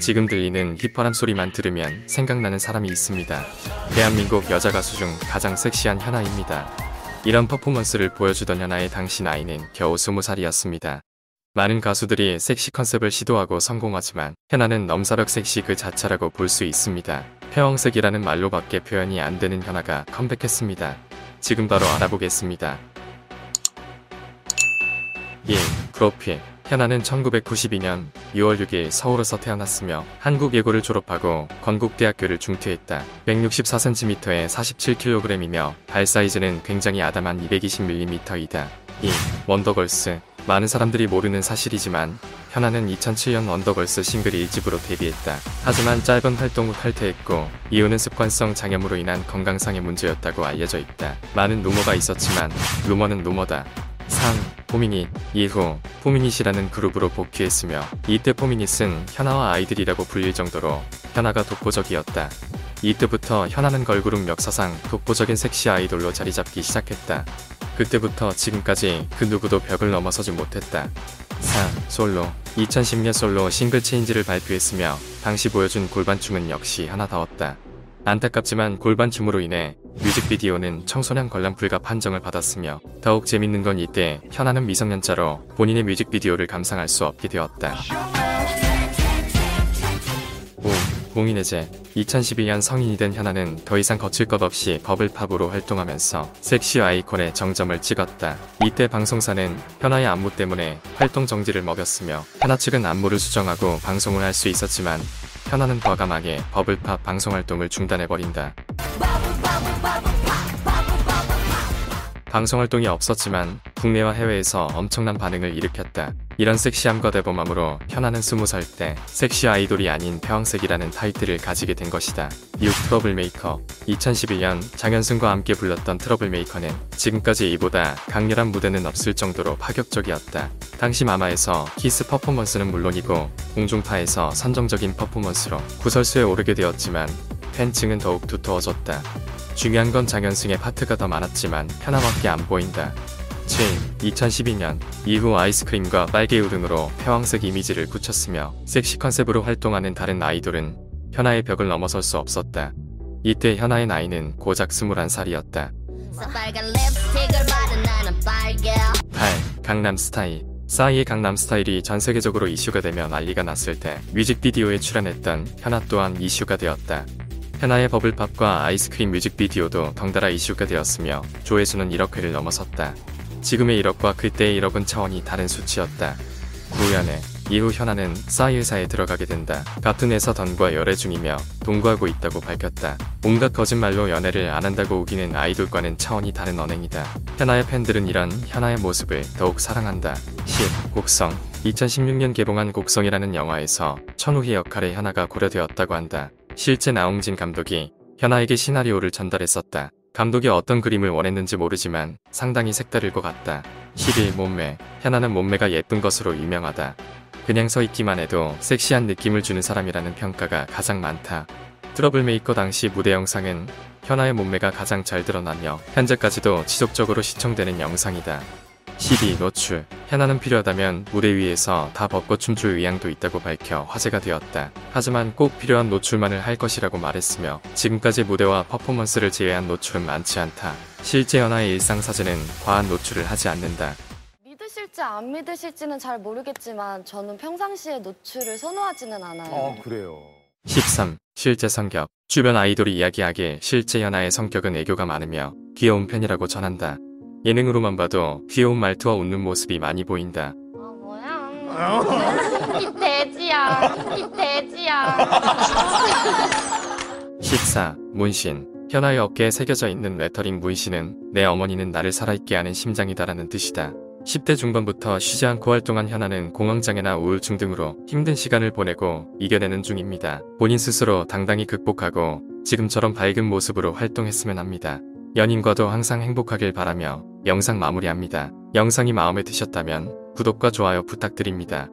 지금 들리는 휘파람 소리만 들으면 생각나는 사람이 있습니다. 대한민국 여자 가수 중 가장 섹시한 현아입니다. 이런 퍼포먼스를 보여주던 현아의 당시 나이는 겨우 20살이었습니다. 많은 가수들이 섹시 컨셉을 시도하고 성공하지만 현아는 넘사벽 섹시 그 자체라고 볼 수 있습니다. 폐왕색이라는 말로밖에 표현이 안 되는 현아가 컴백했습니다. 지금 바로 알아보겠습니다. 1. 프로필 현아는 1992년 6월 6일 서울에서 태어났으며 한국예고를 졸업하고 건국대학교를 중퇴했다. 164cm에 47kg이며 발 사이즈는 굉장히 아담한 220mm이다. 2. 원더걸스 많은 사람들이 모르는 사실이지만 현아는 2007년 원더걸스 싱글 1집으로 데뷔했다. 하지만 짧은 활동 후 탈퇴했고 이유는 습관성 장염으로 인한 건강상의 문제였다고 알려져 있다. 많은 루머가 있었지만 루머는 루머다. 3. 포미닛 이후 포미닛이라는 그룹으로 복귀했으며 이때 포미닛은 현아와 아이들이라고 불릴 정도로 현아가 독보적이었다. 이때부터 현아는 걸그룹 역사상 독보적인 섹시 아이돌로 자리 잡기 시작했다. 그때부터 지금까지 그 누구도 벽을 넘어서지 못했다. 4. 솔로 2010년 솔로 싱글 Change를 발표했으며 당시 보여준 골반춤은 역시 현아다웠다. 안타깝지만 골반춤으로 인해 뮤직비디오는 청소년 관람 불가 판정을 받았으며 더욱 재밌는 건 이때 현아는 미성년자로 본인의 뮤직비디오를 감상할 수 없게 되었다. 5. 공인해제 2012년 성인이 된 현아는 더 이상 거칠 것 없이 버블팝으로 활동하면서 섹시 아이콘의 정점을 찍었다. 이때 방송사는 현아의 안무 때문에 활동 정지를 먹였으며 현아 측은 안무를 수정하고 방송을 할 수 있었지만 현아는 과감하게 Bubble Pop 방송 활동을 중단해버린다. 방송 활동이 없었지만 국내와 해외에서 엄청난 반응을 일으켰다. 이런 섹시함과 대범함으로 현아는 20살 때 섹시 아이돌이 아닌 패왕색이라는 타이틀을 가지게 된 것이다. 6. 트러블메이커 2011년 장현승과 함께 불렀던 트러블메이커는 지금까지 이보다 강렬한 무대는 없을 정도로 파격적이었다. 당시 마마에서 키스 퍼포먼스는 물론이고 공중파에서 선정적인 퍼포먼스로 구설수에 오르게 되었지만 팬층은 더욱 두터워졌다. 중요한 건 장현승의 파트가 더 많았지만 현아밖에 안 보인다. 7. 2012년 이후 아이스크림과 빨개요 등으로 패왕색 이미지를 굳혔으며 섹시 컨셉으로 활동하는 다른 아이돌은 현아의 벽을 넘어설 수 없었다. 이때 현아의 나이는 고작 21살이었다. 8. 강남 스타일 싸이의 강남 스타일이 전 세계적으로 이슈가 되며 난리가 났을 때 뮤직비디오에 출연했던 현아 또한 이슈가 되었다. 현아의 버블팝과 아이스크림 뮤직비디오도 덩달아 이슈가 되었으며 조회수는 1억 회를 넘어섰다. 지금의 1억과 그때의 1억은 차원이 다른 수치였다. 구연애 이후 현아는 싸이 회사에 들어가게 된다. 같은 회사 던과 열애 중이며 동거하고 있다고 밝혔다. 온갖 거짓말로 연애를 안 한다고 우기는 아이돌과는 차원이 다른 언행이다. 현아의 팬들은 이런 현아의 모습을 더욱 사랑한다. 10. 곡성 2016년 개봉한 곡성이라는 영화에서 천우희 역할의 현아가 고려되었다고 한다. 실제 나홍진 감독이 현아에게 시나리오를 전달했었다. 감독이 어떤 그림을 원했는지 모르지만 상당히 색다를 것 같다. 11. 몸매 현아는 몸매가 예쁜 것으로 유명하다. 그냥 서 있기만 해도 섹시한 느낌을 주는 사람이라는 평가가 가장 많다. 트러블 메이커 당시 무대 영상은 현아의 몸매가 가장 잘 드러나며 현재까지도 지속적으로 시청되는 영상이다. 12. 노출 현아는 필요하다면 무대 위에서 다 벗고 춤출 의향도 있다고 밝혀 화제가 되었다. 하지만 꼭 필요한 노출만을 할 것이라고 말했으며 지금까지 무대와 퍼포먼스를 제외한 노출은 많지 않다. 실제 현아의 일상 사진은 과한 노출을 하지 않는다. 믿으실지 안 믿으실지는 잘 모르겠지만 저는 평상시에 노출을 선호하지는 않아요. 아, 그래요. 13. 실제 성격 주변 아이돌이 이야기하기에 실제 현아의 성격은 애교가 많으며 귀여운 편이라고 전한다. 예능으로만 봐도 귀여운 말투와 웃는 모습이 많이 보인다. 아 뭐야? 이 돼지야, 이 돼지야. 14. 문신 현아의 어깨에 새겨져 있는 레터링 문신은 내 어머니는 나를 살아있게 하는 심장이다라는 뜻이다. 10대 중반부터 쉬지 않고 활동한 현아는 공황장애나 우울증 등으로 힘든 시간을 보내고 이겨내는 중입니다. 본인 스스로 당당히 극복하고 지금처럼 밝은 모습으로 활동했으면 합니다. 연인과도 항상 행복하길 바라며 영상 마무리합니다. 영상이 마음에 드셨다면 구독과 좋아요 부탁드립니다.